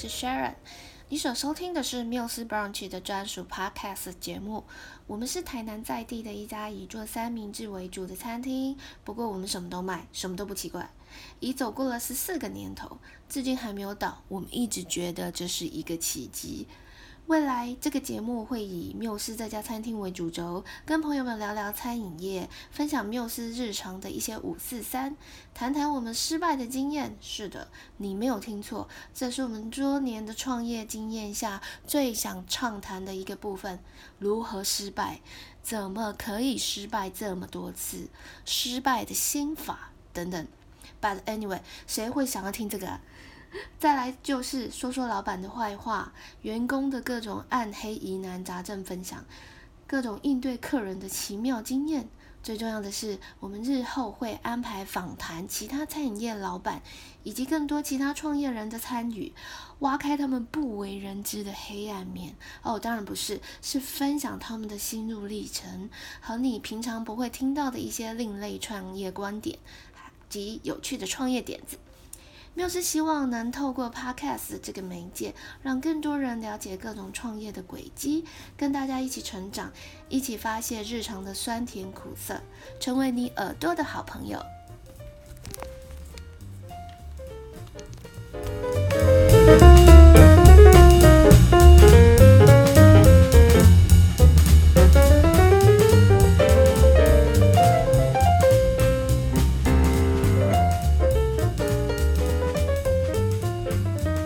是 Sharon。你所收听的是缪斯 Branch 的专属 Podcast 节目。我们是台南在地的一家以做三明治为主的餐厅，不过我们什么都卖，什么都不奇怪。已走过了十四个年头，至今还没有倒。我们一直觉得这是一个奇迹。未来这个节目会以缪斯这家餐厅为主轴，跟朋友们聊聊餐饮业，分享缪斯日常的一些五四三，谈谈我们失败的经验。是的，你没有听错，这是我们多年的创业经验下最想畅谈的一个部分：如何失败，怎么可以失败这么多次，失败的心法等等。But anyway，谁会想要听这个啊？再来就是说说老板的坏话，员工的各种暗黑疑难杂症分享，各种应对客人的奇妙经验。最重要的是，我们日后会安排访谈其他餐饮业老板以及更多其他创业人的参与，挖开他们不为人知的黑暗面。哦，当然不是，是分享他们的心路历程和你平常不会听到的一些另类创业观点及有趣的创业点子。缪斯希望能透过 Podcast 这个媒介，让更多人了解各种创业的轨迹，跟大家一起成长，一起发泄日常的酸甜苦涩，成为你耳朵的好朋友。